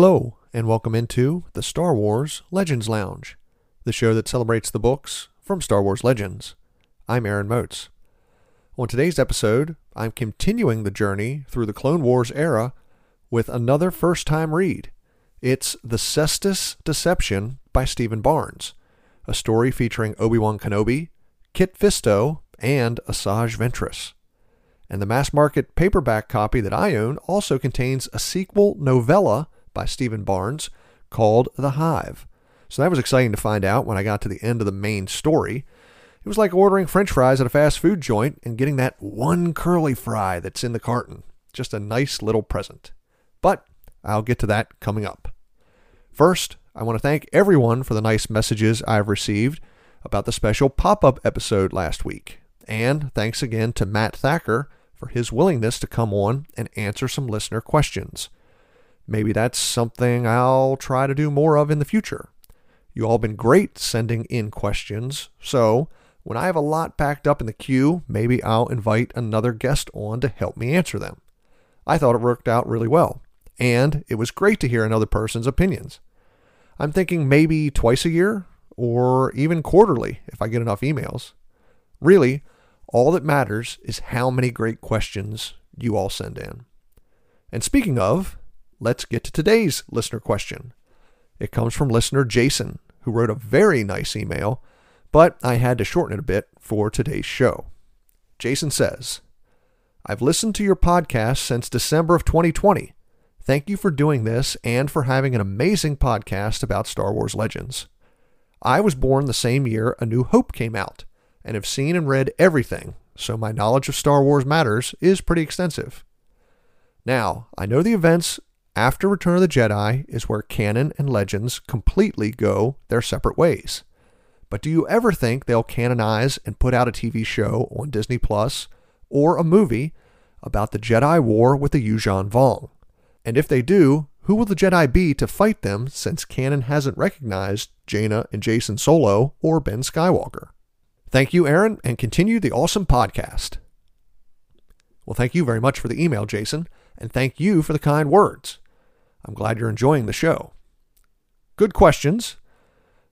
Hello, and welcome into the Star Wars Legends Lounge, the show that celebrates the books from Star Wars Legends. I'm Aaron Moats. On today's episode, I'm continuing the journey through the Clone Wars era with another first time read. It's The Cestus Deception by Steven Barnes, a story featuring Obi Wan Kenobi, Kit Fisto, and Asajj Ventress. And the mass market paperback copy that I own also contains a sequel novella by Steven Barnes called The Hive. So that was exciting to find out when I got to the end of the main story. It was like ordering french fries at a fast food joint and getting that one curly fry that's in the carton. Just a nice little present. But I'll get to that coming up. First, I want to thank everyone for the nice messages I've received about the special pop up episode last week. And thanks again to Matt Thacker for his willingness to come on and answer some listener questions. Maybe that's something I'll try to do more of in the future. You all been great sending in questions, so when I have a lot packed up in the queue, maybe I'll invite another guest on to help me answer them. I thought it worked out really well, and it was great to hear another person's opinions. I'm thinking maybe twice a year or even quarterly if I get enough emails. Really, all that matters is how many great questions you all send in. And speaking of, let's get to today's listener question. It comes from listener Jason, who wrote a very nice email, but I had to shorten it a bit for today's show. Jason says, I've listened to your podcast since December of 2020. Thank you for doing this and for having an amazing podcast about Star Wars Legends. I was born the same year A New Hope came out and have seen and read everything, so my knowledge of Star Wars matters is pretty extensive. Now, I know the events after Return of the Jedi is where canon and legends completely go their separate ways. But do you ever think they'll canonize and put out a TV show on Disney Plus or a movie about the Jedi War with the Yuuzhan Vong? And if they do, who will the Jedi be to fight them since canon hasn't recognized Jaina and Jacen Solo or Ben Skywalker? Thank you, Aaron, and continue the awesome podcast. Well, thank you very much for the email, Jason, and thank you for the kind words. I'm glad you're enjoying the show. Good questions.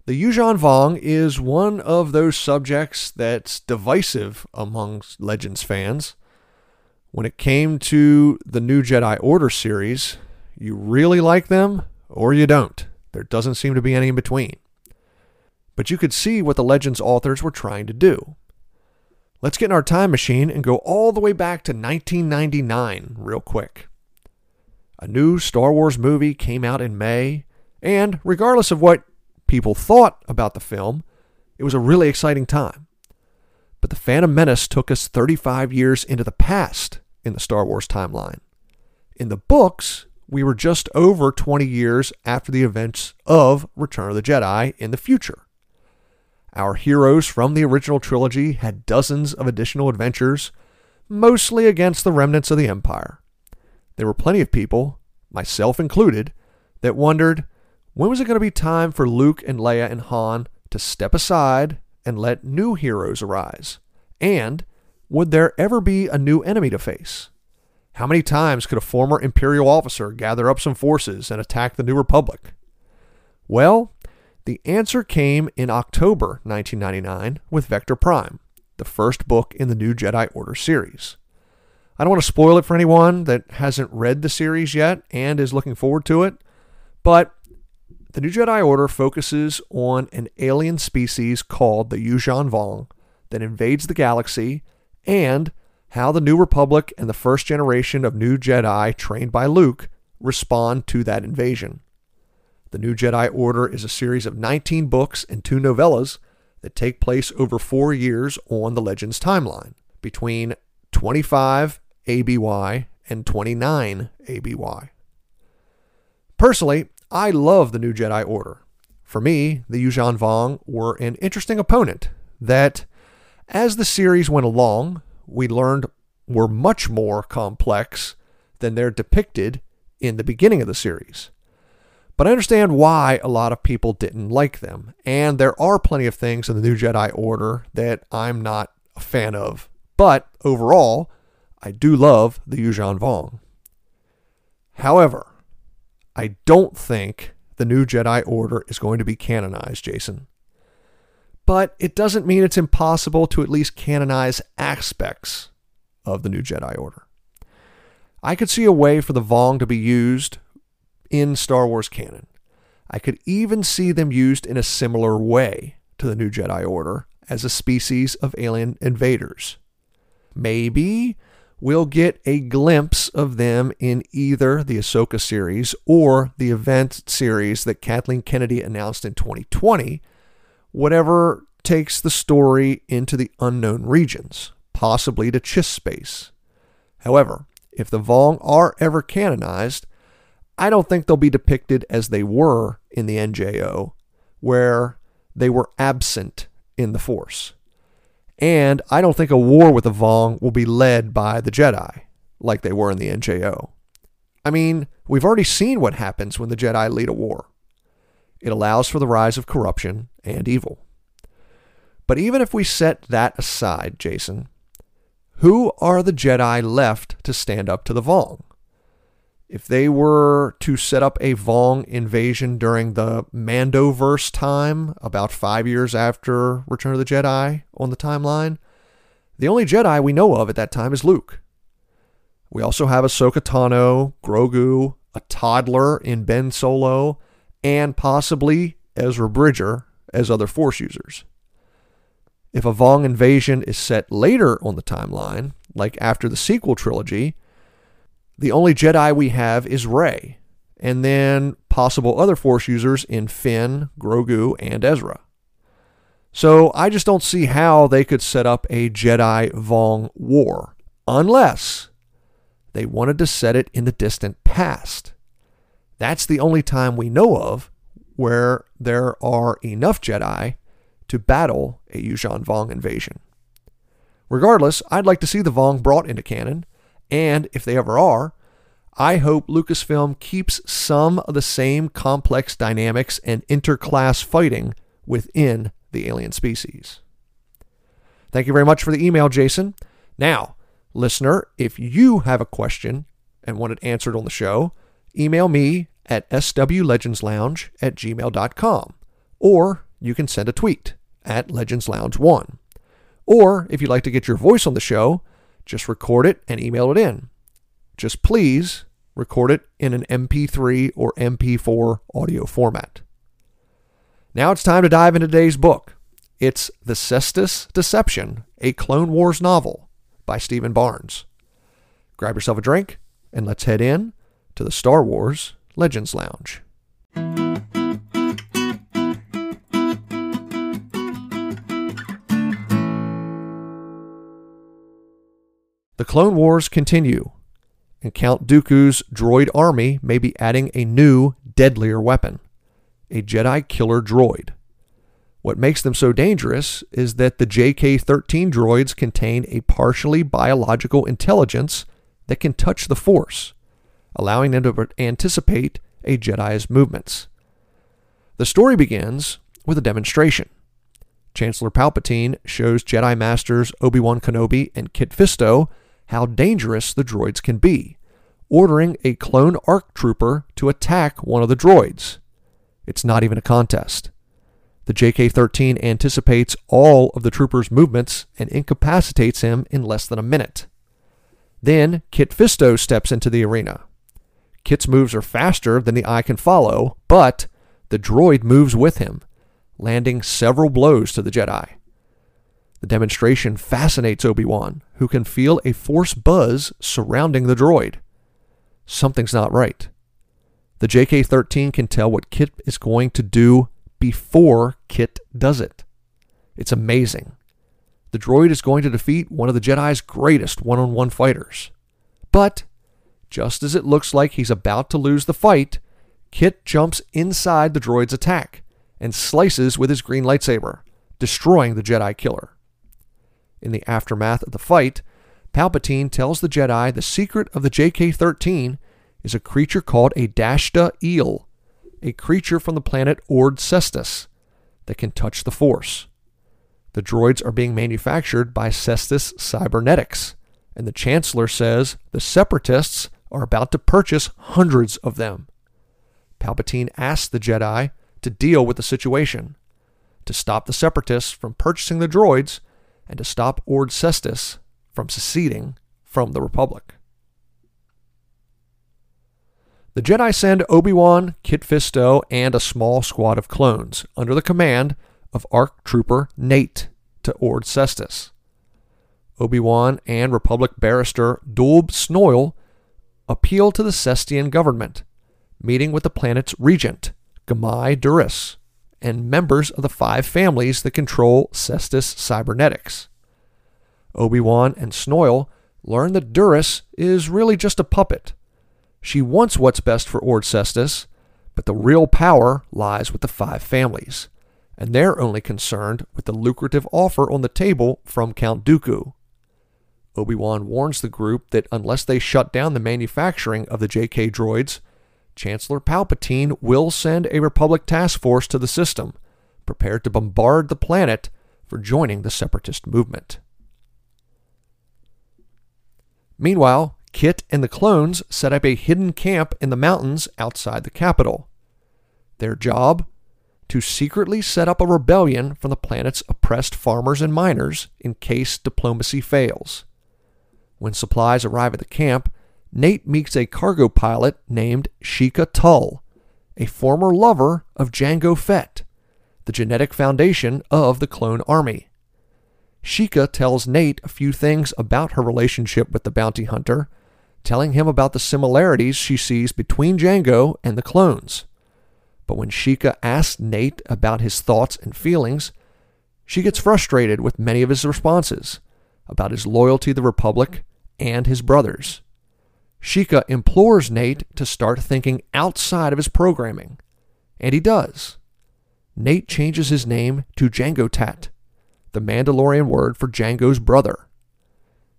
The Yuuzhan Vong is one of those subjects that's divisive among Legends fans. When it came to the new Jedi Order series, you really like them or you don't. There doesn't seem to be any in between. But you could see what the Legends authors were trying to do. Let's get in our time machine and go all the way back to 1999 real quick. A new Star Wars movie came out in May, and regardless of what people thought about the film, it was a really exciting time. But The Phantom Menace took us 35 years into the past in the Star Wars timeline. In the books, we were just over 20 years after the events of Return of the Jedi in the future. Our heroes from the original trilogy had dozens of additional adventures, mostly against the remnants of the Empire. There were plenty of people, myself included, that wondered when was it going to be time for Luke and Leia and Han to step aside and let new heroes arise? And would there ever be a new enemy to face? How many times could a former Imperial officer gather up some forces and attack the New Republic? Well, the answer came in October 1999 with Vector Prime, the first book in the new Jedi Order series. I don't want to spoil it for anyone that hasn't read the series yet and is looking forward to it, but the New Jedi Order focuses on an alien species called the Yuuzhan Vong that invades the galaxy and how the New Republic and the first generation of new Jedi trained by Luke respond to that invasion. The New Jedi Order is a series of 19 books and two novellas that take place over four years on the Legends timeline, between 25 ABY and 29 ABY. Personally, I love the new Jedi Order. For me, the Yuuzhan Vong were an interesting opponent that, as the series went along, we learned were much more complex than they're depicted in the beginning of the series. But I understand why a lot of people didn't like them, and there are plenty of things in the new Jedi Order that I'm not a fan of. But overall, I do love the Yuuzhan Vong. However, I don't think the new Jedi Order is going to be canonized, Jason. But it doesn't mean it's impossible to at least canonize aspects of the new Jedi Order. I could see a way for the Vong to be used in Star Wars canon. I could even see them used in a similar way to the new Jedi Order as a species of alien invaders. Maybe we'll get a glimpse of them in either the Ahsoka series or the event series that Kathleen Kennedy announced in 2020, whatever takes the story into the unknown regions, possibly to Chiss space. However, if the Vong are ever canonized, I don't think they'll be depicted as they were in the NJO, where they were absent in the Force. And I don't think a war with the Vong will be led by the Jedi like they were in the NJO. I mean, we've already seen what happens when the Jedi lead a war. It allows for the rise of corruption and evil. But even if we set that aside, Jason, who are the Jedi left to stand up to the Vong? If they were to set up a Vong invasion during the Mandoverse time, about five years after Return of the Jedi on the timeline, the only Jedi we know of at that time is Luke. We also have Ahsoka Tano, Grogu, a toddler in Ben Solo, and possibly Ezra Bridger as other Force users. If a Vong invasion is set later on the timeline, like after the sequel trilogy, the only Jedi we have is Rey, and then possible other Force users in Finn, Grogu, and Ezra. So I just don't see how they could set up a Jedi Vong war unless they wanted to set it in the distant past. That's the only time we know of where there are enough Jedi to battle a Yuuzhan Vong invasion. Regardless, I'd like to see the Vong brought into canon and if they ever are, I hope Lucasfilm keeps some of the same complex dynamics and interclass fighting within the alien species. Thank you very much for the email, Jason. Now, listener, if you have a question and want it answered on the show, email me at swlegendslounge at gmail.com or you can send a tweet at legendslounge1. Or if you'd like to get your voice on the show, just record it and email it in. Just please record it in an MP3 or MP4 audio format. Now it's time to dive into today's book. It's The Cestus Deception, a Clone Wars novel by Steven Barnes. Grab yourself a drink and let's head in to the Star Wars Legends Lounge. The Clone Wars continue, and Count Dooku's droid army may be adding a new, deadlier weapon a Jedi killer droid. What makes them so dangerous is that the JK 13 droids contain a partially biological intelligence that can touch the Force, allowing them to anticipate a Jedi's movements. The story begins with a demonstration. Chancellor Palpatine shows Jedi Masters Obi Wan Kenobi and Kit Fisto how dangerous the droids can be, ordering a clone ARC trooper to attack one of the droids. It's not even a contest. The JK 13 anticipates all of the trooper's movements and incapacitates him in less than a minute. Then Kit Fisto steps into the arena. Kit's moves are faster than the eye can follow, but the droid moves with him, landing several blows to the Jedi. The demonstration fascinates Obi Wan, who can feel a force buzz surrounding the droid. Something's not right. The JK 13 can tell what Kit is going to do before Kit does it. It's amazing. The droid is going to defeat one of the Jedi's greatest one on one fighters. But, just as it looks like he's about to lose the fight, Kit jumps inside the droid's attack and slices with his green lightsaber, destroying the Jedi killer. In the aftermath of the fight, Palpatine tells the Jedi the secret of the JK 13 is a creature called a Dashta eel, a creature from the planet Ord Cestus that can touch the Force. The droids are being manufactured by Cestus Cybernetics, and the Chancellor says the Separatists are about to purchase hundreds of them. Palpatine asks the Jedi to deal with the situation, to stop the Separatists from purchasing the droids, and to stop Ord Cestus from seceding from the Republic. The Jedi send Obi Wan, Kit Fisto, and a small squad of clones under the command of ARC Trooper Nate to Ord Cestus. Obi Wan and Republic barrister Dulb Snoil appeal to the Cestian government, meeting with the planet's regent, G'Mai Duris, and members of the five families that control Cestus cybernetics. Obi Wan and Snoil learn that Duris is really just a puppet she wants what's best for Ord Cestus, but the real power lies with the five families, and they're only concerned with the lucrative offer on the table from Count Dooku. Obi-Wan warns the group that unless they shut down the manufacturing of the JK droids, Chancellor Palpatine will send a Republic task force to the system, prepared to bombard the planet for joining the separatist movement. Meanwhile, Kit and the clones set up a hidden camp in the mountains outside the capital. Their job? To secretly set up a rebellion from the planet's oppressed farmers and miners in case diplomacy fails. When supplies arrive at the camp, Nate meets a cargo pilot named Sheeka Tull, a former lover of Jango Fett, the genetic foundation of the clone army. Sheeka tells Nate a few things about her relationship with the bounty hunter telling him about the similarities she sees between Jango and the clones. But when Sheeka asks Nate about his thoughts and feelings, she gets frustrated with many of his responses about his loyalty to the Republic and his brothers. Sheeka implores Nate to start thinking outside of his programming, and he does. Nate changes his name to Jango Tat, the Mandalorian word for Jango's brother.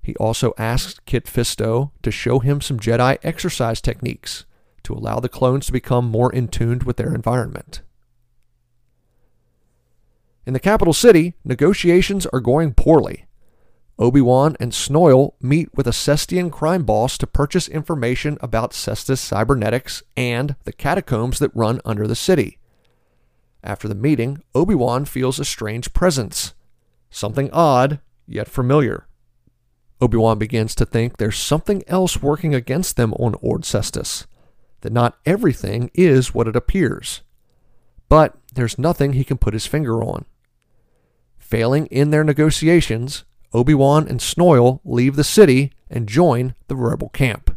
He also asks Kit Fisto to show him some Jedi exercise techniques to allow the clones to become more in tune with their environment. In the capital city, negotiations are going poorly. Obi-Wan and Snoil meet with a Cestian crime boss to purchase information about Cestus cybernetics and the catacombs that run under the city. After the meeting, Obi-Wan feels a strange presence. Something odd, yet familiar. Obi-Wan begins to think there's something else working against them on Ord Cestus, that not everything is what it appears. But there's nothing he can put his finger on. Failing in their negotiations, Obi-Wan and Snoil leave the city and join the rebel camp.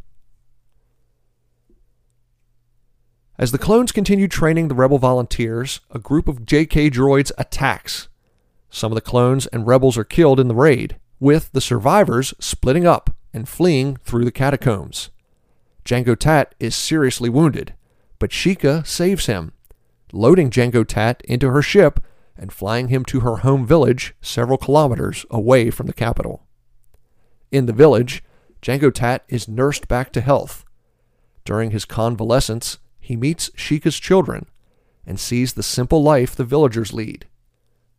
As the clones continue training the rebel volunteers, a group of JK droids attacks. Some of the clones and rebels are killed in the raid, with the survivors splitting up and fleeing through the catacombs. Jango Tat is seriously wounded, but Sheeka saves him, loading Jango Tat into her ship and flying him to her home village several kilometers away from the capital. In the village, Jango Tat is nursed back to health. During his convalescence, he meets Sheeka's children and sees the simple life the villagers lead.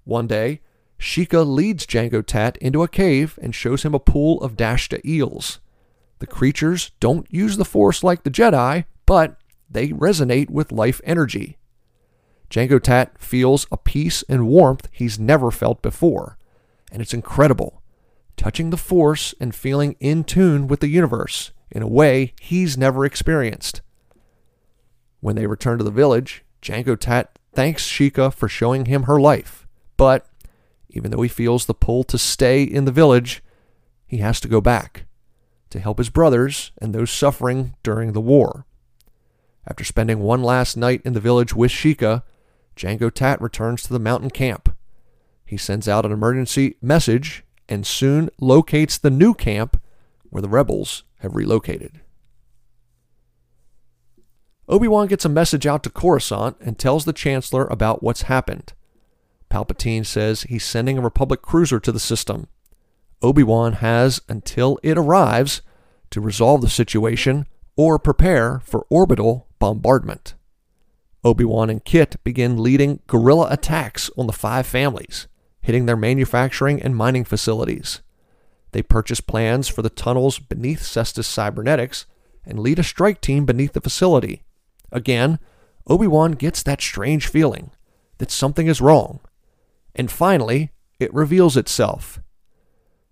One day, Sheeka leads Jango Tat into a cave and shows him a pool of Dashta eels. The creatures don't use the Force like the Jedi, but they resonate with life energy. Jango Tat feels a peace and warmth he's never felt before, and it's incredible, touching the Force and feeling in tune with the universe in a way he's never experienced. When they return to the village, Jango Tat thanks Sheeka for showing him her life, but even though he feels the pull to stay in the village, he has to go back to help his brothers and those suffering during the war. After spending one last night in the village with Sheeka, Jango Tat returns to the mountain camp. He sends out an emergency message and soon locates the new camp where the rebels have relocated. Obi-Wan gets a message out to Coruscant and tells the Chancellor about what's happened. Palpatine says he's sending a Republic cruiser to the system. Obi-Wan has until it arrives to resolve the situation or prepare for orbital bombardment. Obi-Wan and Kit begin leading guerrilla attacks on the five families, hitting their manufacturing and mining facilities. They purchase plans for the tunnels beneath Cestus Cybernetics and lead a strike team beneath the facility. Again, Obi Wan gets that strange feeling that something is wrong. And finally, it reveals itself.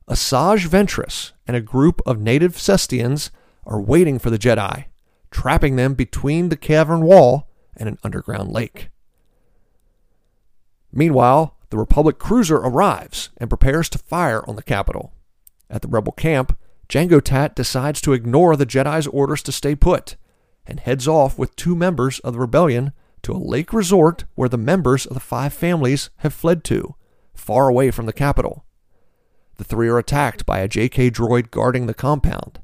Asajj Ventress and a group of native Cestians are waiting for the Jedi, trapping them between the cavern wall and an underground lake. Meanwhile, the Republic cruiser arrives and prepares to fire on the capital. At the rebel camp, Jango Tat decides to ignore the Jedi's orders to stay put and heads off with two members of the rebellion to a lake resort where the members of the five families have fled to, far away from the capital. The three are attacked by a JK droid guarding the compound.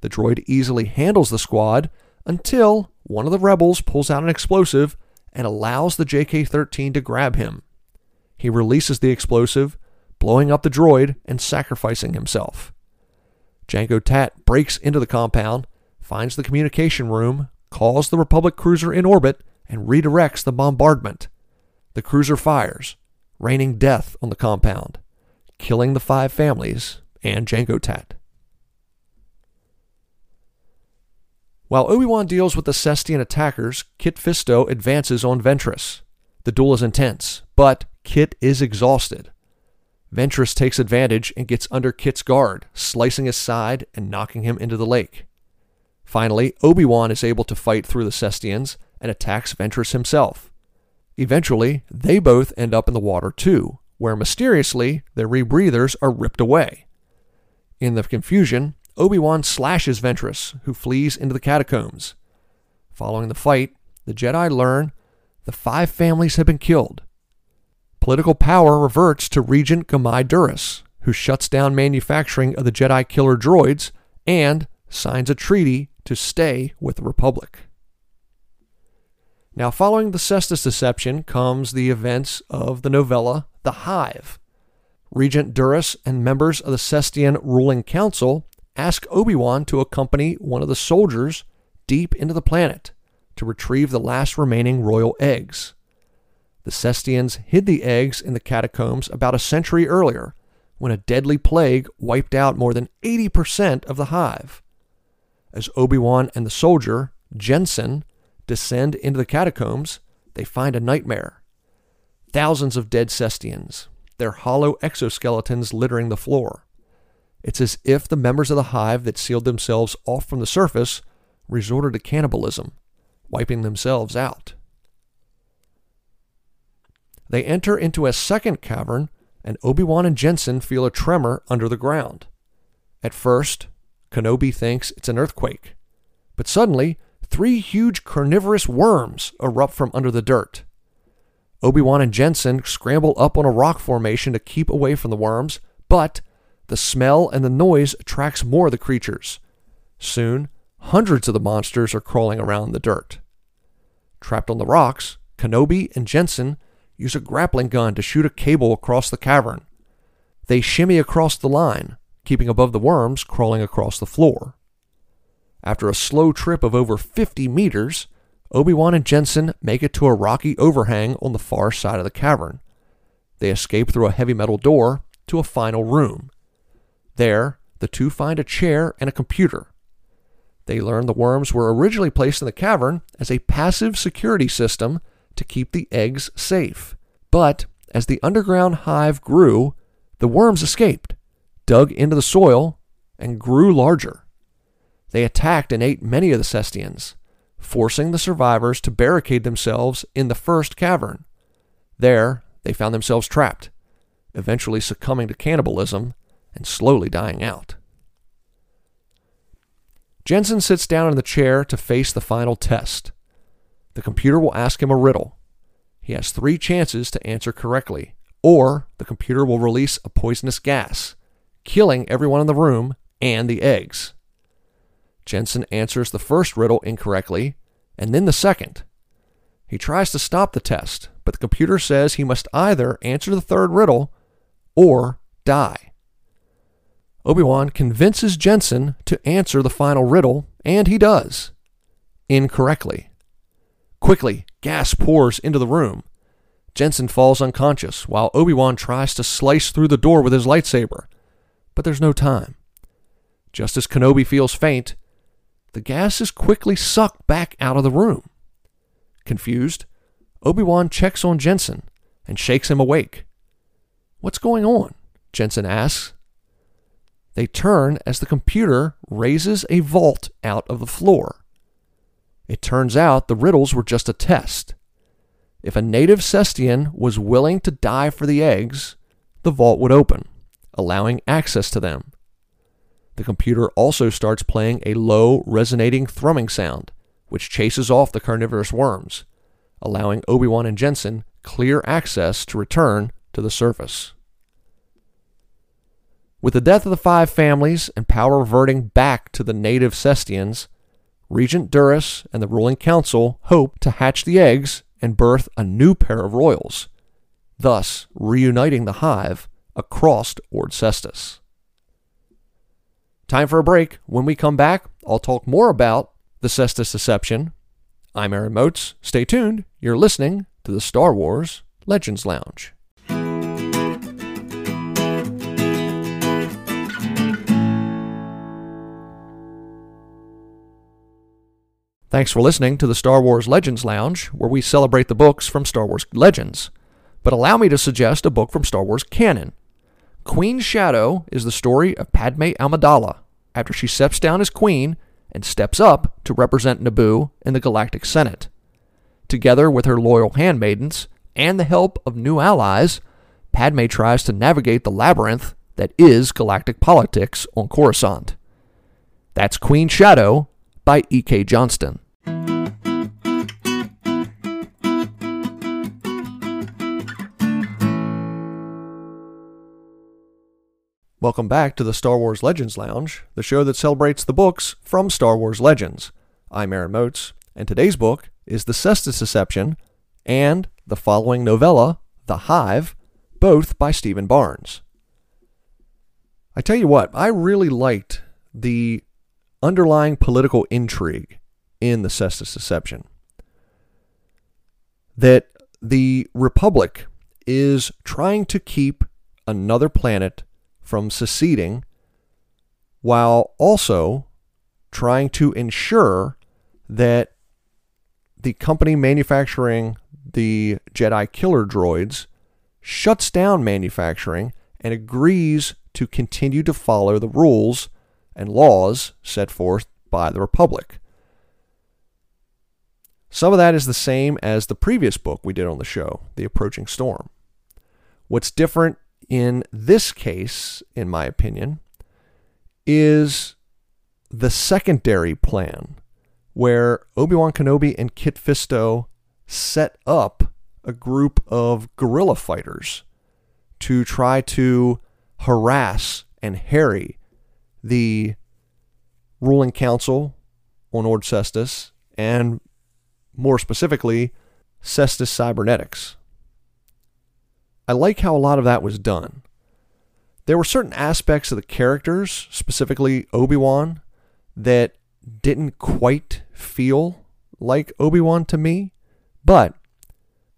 The droid easily handles the squad until one of the rebels pulls out an explosive and allows the JK 13 to grab him. He releases the explosive, blowing up the droid and sacrificing himself. Jango Tat breaks into the compound, finds the communication room, calls the Republic cruiser in orbit, and redirects the bombardment. The cruiser fires, raining death on the compound killing the five families and Jango Tat. While Obi-Wan deals with the Cestian attackers, Kit Fisto advances on Ventress. The duel is intense, but Kit is exhausted. Ventress takes advantage and gets under Kit's guard, slicing his side and knocking him into the lake. Finally, Obi-Wan is able to fight through the Cestians and attacks Ventress himself. Eventually, they both end up in the water too, where mysteriously their rebreathers are ripped away. In the confusion, Obi Wan slashes Ventress, who flees into the catacombs. Following the fight, the Jedi learn the five families have been killed. Political power reverts to Regent G'Mai Duris, who shuts down manufacturing of the Jedi killer droids and signs a treaty to stay with the Republic. Now, following the Cestus deception comes the events of the novella The Hive. Regent Duris and members of the Cestian ruling council ask Obi Wan to accompany one of the soldiers deep into the planet to retrieve the last remaining royal eggs. The Cestians hid the eggs in the catacombs about a century earlier when a deadly plague wiped out more than 80% of the hive. As Obi Wan and the soldier, Jensen, descend into the catacombs, they find a nightmare. Thousands of dead Cestians, their hollow exoskeletons littering the floor. It's as if the members of the hive that sealed themselves off from the surface resorted to cannibalism, wiping themselves out. They enter into a second cavern, and Obi Wan and Jensen feel a tremor under the ground. At first, Kenobi thinks it's an earthquake, but suddenly three huge carnivorous worms erupt from under the dirt. Obi-Wan and Jensen scramble up on a rock formation to keep away from the worms, but the smell and the noise attracts more of the creatures. Soon, hundreds of the monsters are crawling around the dirt. Trapped on the rocks, Kenobi and Jensen use a grappling gun to shoot a cable across the cavern. They shimmy across the line, keeping above the worms crawling across the floor. After a slow trip of over 50 meters, Obi-Wan and Jensen make it to a rocky overhang on the far side of the cavern. They escape through a heavy metal door to a final room. There, the two find a chair and a computer. They learn the worms were originally placed in the cavern as a passive security system to keep the eggs safe. But as the underground hive grew, the worms escaped, dug into the soil, and grew larger. They attacked and ate many of the Cestians, forcing the survivors to barricade themselves in the first cavern. There, they found themselves trapped, eventually succumbing to cannibalism and slowly dying out. Jensen sits down in the chair to face the final test. The computer will ask him a riddle. He has three chances to answer correctly, or the computer will release a poisonous gas, killing everyone in the room and the eggs. Jensen answers the first riddle incorrectly, and then the second. He tries to stop the test, but the computer says he must either answer the third riddle or die. Obi-Wan convinces Jensen to answer the final riddle, and he does. Incorrectly. Quickly, gas pours into the room. Jensen falls unconscious while Obi-Wan tries to slice through the door with his lightsaber. But there's no time. Just as Kenobi feels faint, the gas is quickly sucked back out of the room. Confused, Obi-Wan checks on Jensen and shakes him awake. What's going on? Jensen asks. They turn as the computer raises a vault out of the floor. It turns out the riddles were just a test. If a native Cestian was willing to die for the eggs, the vault would open, allowing access to them. The computer also starts playing a low, resonating thrumming sound, which chases off the carnivorous worms, allowing Obi Wan and Jensen clear access to return to the surface. With the death of the five families and power reverting back to the native Cestians, Regent Duris and the ruling council hope to hatch the eggs and birth a new pair of royals, thus reuniting the hive across Ord Cestus. Time for a break. When we come back, I'll talk more about the Cestus Deception. I'm Aaron Moats. Stay tuned. You're listening to the Star Wars Legends Lounge. Thanks for listening to the Star Wars Legends Lounge, where we celebrate the books from Star Wars Legends. But allow me to suggest a book from Star Wars canon. Queen Shadow is the story of Padme Amidala after she steps down as queen and steps up to represent Naboo in the Galactic Senate. Together with her loyal handmaidens and the help of new allies, Padme tries to navigate the labyrinth that is galactic politics on Coruscant. That's Queen Shadow by E.K. Johnston. Welcome back to the Star Wars Legends Lounge, the show that celebrates the books from Star Wars Legends. I'm Aaron Moats, and today's book is The Cestus Deception and the following novella, The Hive, both by Steven Barnes. I tell you what, I really liked the underlying political intrigue in the Cestus Deception. That the Republic is trying to keep another planet from seceding while also trying to ensure that the company manufacturing the Jedi killer droids shuts down manufacturing and agrees to continue to follow the rules and laws set forth by the Republic. Some of that is the same as the previous book we did on the show, The Approaching Storm. What's different in this case, in my opinion, is the secondary plan where Obi-Wan Kenobi and Kit Fisto set up a group of guerrilla fighters to try to harass and harry the ruling council on Ord Cestus and more specifically Cestus Cybernetics. I like how a lot of that was done. There were certain aspects of the characters, specifically Obi-Wan, that didn't quite feel like Obi-Wan to me, but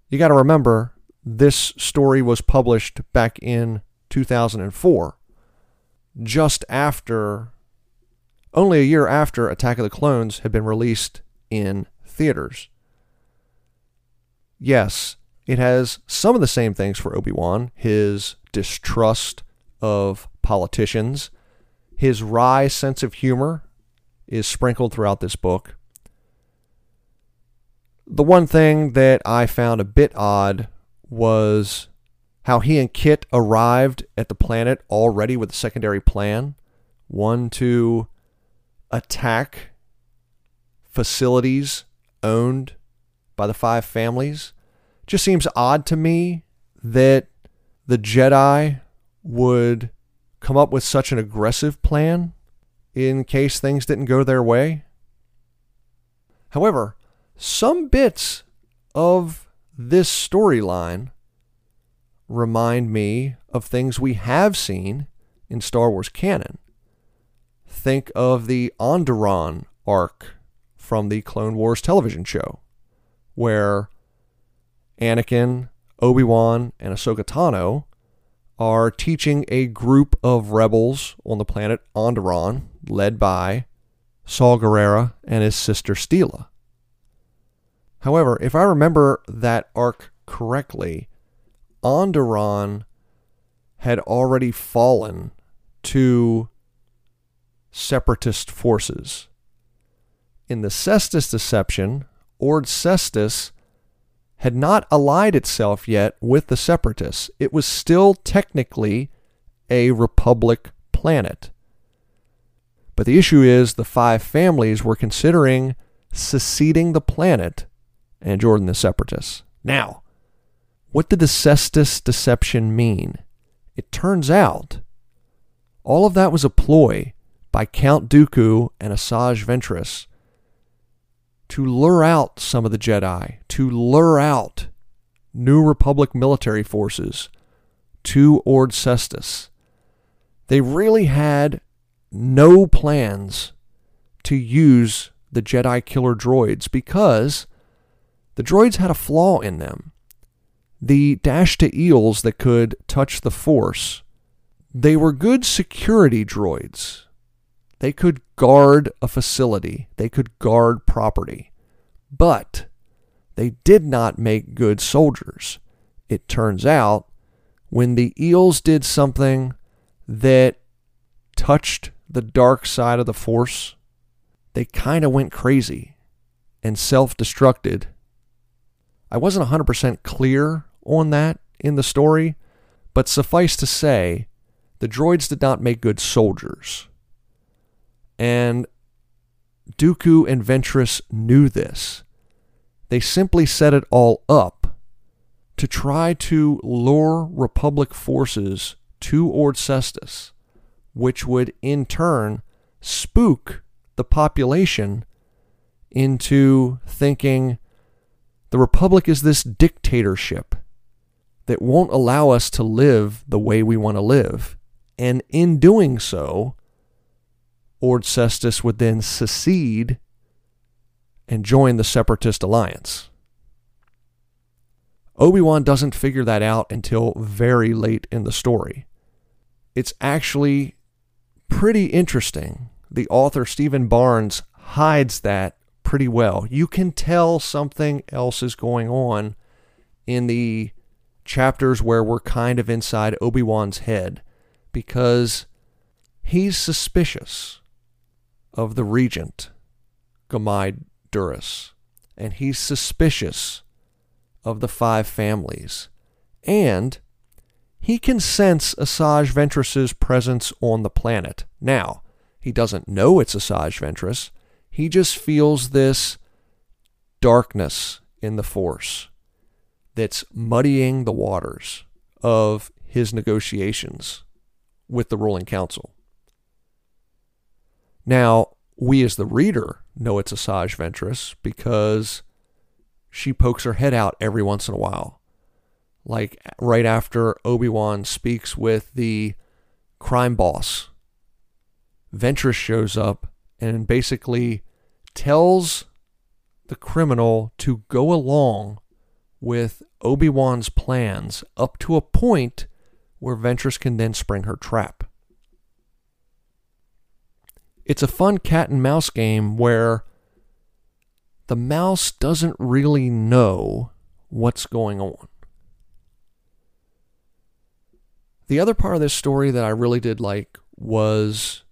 you got to remember this story was published back in 2004, just after, only a year after Attack of the Clones had been released in theaters. Yes, it has some of the same things for Obi-Wan, his distrust of politicians, his wry sense of humor is sprinkled throughout this book. The one thing that I found a bit odd was how he and Kit arrived at the planet already with a secondary plan. One to attack facilities owned by the five families. Just seems odd to me that the Jedi would come up with such an aggressive plan in case things didn't go their way. However, some bits of this storyline remind me of things we have seen in Star Wars canon. Think of the Onderon arc from the Clone Wars television show, where Anakin, Obi-Wan, and Ahsoka Tano are teaching a group of rebels on the planet Onderon, led by Saw Gerrera and his sister Steela. However, if I remember that arc correctly, Onderon had already fallen to separatist forces. In the Cestus deception, Ord Cestus had not allied itself yet with the separatists. It was still technically a republic planet. But the issue is the five families were considering seceding the planet and Jordan the separatists. Now, what did the Cestus deception mean? It turns out all of that was a ploy by Count Dooku and Asajj Ventress to lure out some of the Jedi, to lure out New Republic military forces to Ord Cestus. They really had no plans to use the Jedi killer droids because the droids had a flaw in them. The Dashta eels that could touch the Force, they were good security droids. They could guard a facility, they could guard property, but they did not make good soldiers. It turns out when the eels did something that touched the dark side of the Force, they kind of went crazy and self destructed. I wasn't 100% clear on that in the story, but suffice to say, the droids did not make good soldiers. And Dooku and Ventress knew this. They simply set it all up to try to lure Republic forces to Ord Cestus, which would in turn spook the population into thinking the Republic is this dictatorship that won't allow us to live the way we want to live. And in doing so, Ord Cestus would then secede and join the Separatist alliance. Obi Wan doesn't figure that out until very late in the story. It's actually pretty interesting. The author, Steven Barnes, hides that pretty well. You can tell something else is going on in the chapters where we're kind of inside Obi Wan's head because he's suspicious of the regent, G'Mai Duris, and he's suspicious of the five families. And he can sense Asajj Ventress's presence on the planet. Now, he doesn't know it's Asajj Ventress. He just feels this darkness in the Force that's muddying the waters of his negotiations with the ruling council. Now, we as the reader know it's Asajj Ventress because she pokes her head out every once in a while. Like right after Obi Wan speaks with the crime boss, Ventress shows up and basically tells the criminal to go along with Obi Wan's plans up to a point where Ventress can then spring her trap. It's a fun cat and mouse game where the mouse doesn't really know what's going on. The other part of this story that I really did like was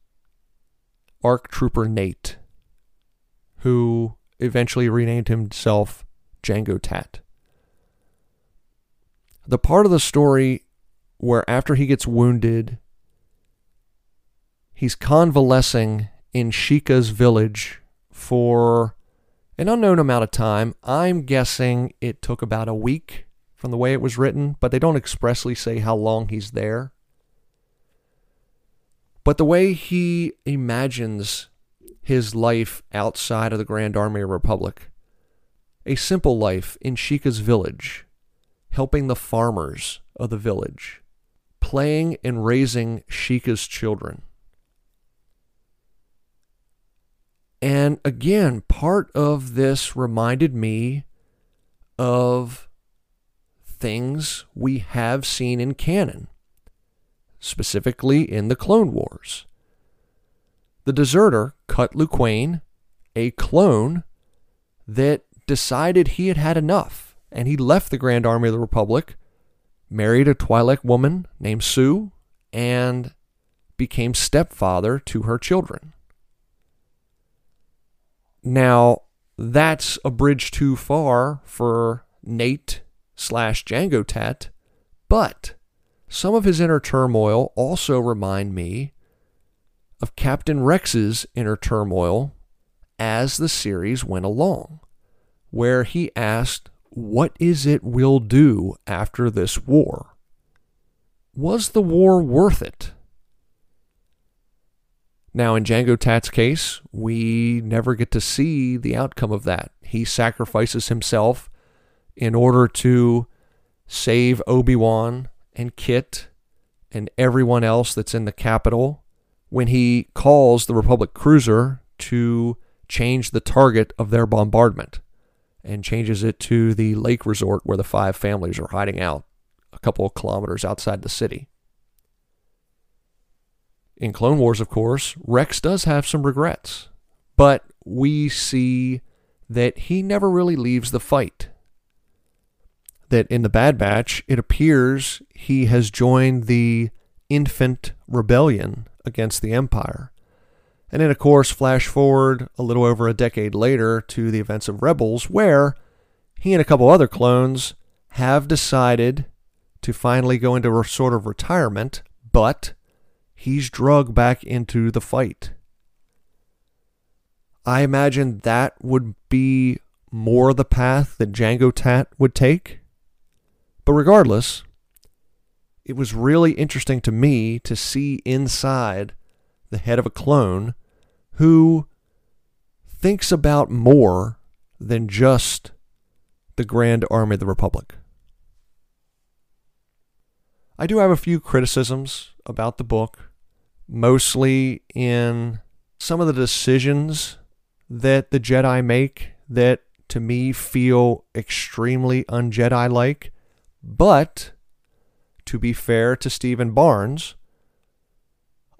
ARC Trooper Nate, who eventually renamed himself Jango Tat. The part of the story where after he gets wounded, he's convalescing in Sheeka's village for an unknown amount of time. I'm guessing it took about a week from the way it was written, but they don't expressly say how long he's there. But the way he imagines his life outside of the Grand Army Republic, a simple life in Sheeka's village, helping the farmers of the village, playing and raising Sheeka's children. And again, part of this reminded me of things we have seen in canon, specifically in the Clone Wars. The deserter, Cut Lawquane, a clone that decided he had had enough and he left the Grand Army of the Republic, married a Twi'lek woman named Suu, and became stepfather to her children. Now, that's a bridge too far for Nate slash Jango Tat, but some of his inner turmoil also remind me of Captain Rex's inner turmoil as the series went along, where he asked, What is it we'll do after this war? Was the war worth it? Now, in Jango Tat's case, we never get to see the outcome of that. He sacrifices himself in order to save Obi Wan and Kit and everyone else that's in the capital when he calls the Republic cruiser to change the target of their bombardment and changes it to the lake resort where the five families are hiding out a couple of kilometers outside the city. In Clone Wars, of course, Rex does have some regrets, but we see that he never really leaves the fight. That in the Bad Batch, it appears he has joined the infant rebellion against the Empire. And then, of course, flash forward a little over a decade later to the events of Rebels, where he and a couple other clones have decided to finally go into a sort of retirement, but he's drugged back into the fight. I imagine that would be more the path that Jango Tat would take. But regardless, it was really interesting to me to see inside the head of a clone who thinks about more than just the Grand Army of the Republic. I do have a few criticisms about the book mostly in some of the decisions that the Jedi make that to me feel extremely un Jedi like. But to be fair to Steven Barnes,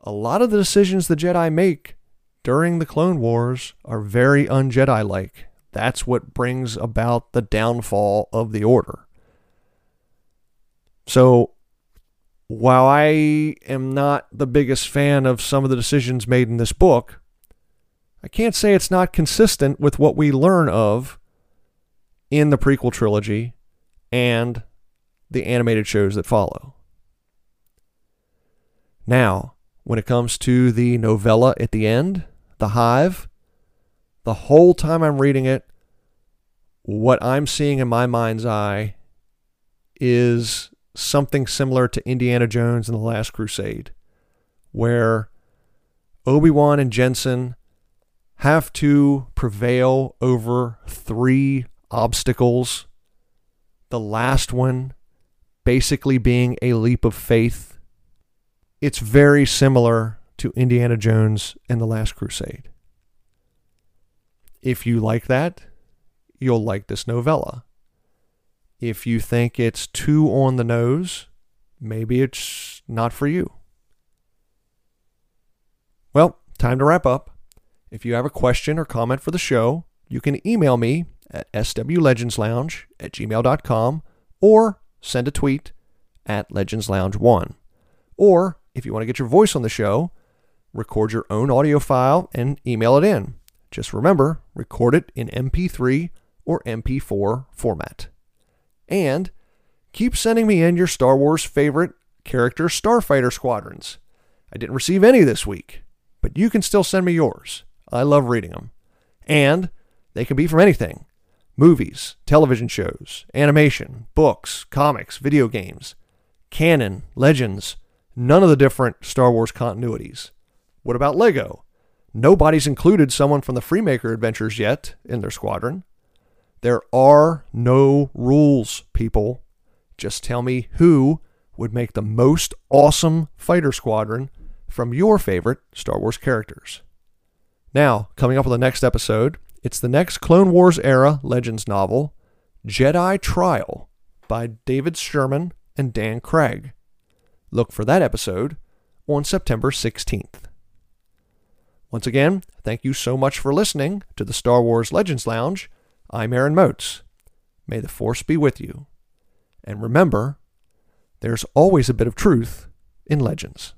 a lot of the decisions the Jedi make during the Clone Wars are very un Jedi like. That's what brings about the downfall of the Order. So while I am not the biggest fan of some of the decisions made in this book, I can't say it's not consistent with what we learn of in the prequel trilogy and the animated shows that follow. Now, when it comes to the novella at the end, The Hive, the whole time I'm reading it, what I'm seeing in my mind's eye is something similar to Indiana Jones and the Last Crusade, where Obi Wan and Jensen have to prevail over three obstacles. The last one basically being a leap of faith. It's very similar to Indiana Jones and the Last Crusade. If you like that, you'll like this novella. If you think it's too on the nose, maybe it's not for you. Well, time to wrap up. If you have a question or comment for the show, you can email me at swlegendslounge at gmail.com or send a tweet at legendslounge1. Or if you want to get your voice on the show, record your own audio file and email it in. Just remember, record it in MP3 or MP4 format. And keep sending me in your Star Wars favorite character Starfighter squadrons. I didn't receive any this week, but you can still send me yours. I love reading them. And they can be from anything movies, television shows, animation, books, comics, video games, canon, legends, none of the different Star Wars continuities. What about Lego? Nobody's included someone from the Freemaker adventures yet in their squadron. There are no rules, people. Just tell me who would make the most awesome fighter squadron from your favorite Star Wars characters. Now, coming up on the next episode, it's the next Clone Wars era Legends novel, Jedi Trial, by David Sherman and Dan Cragg. Look for that episode on September 16th. Once again, thank you so much for listening to the Star Wars Legends Lounge I'm Aaron Moats. May the force be with you. And remember, there's always a bit of truth in legends.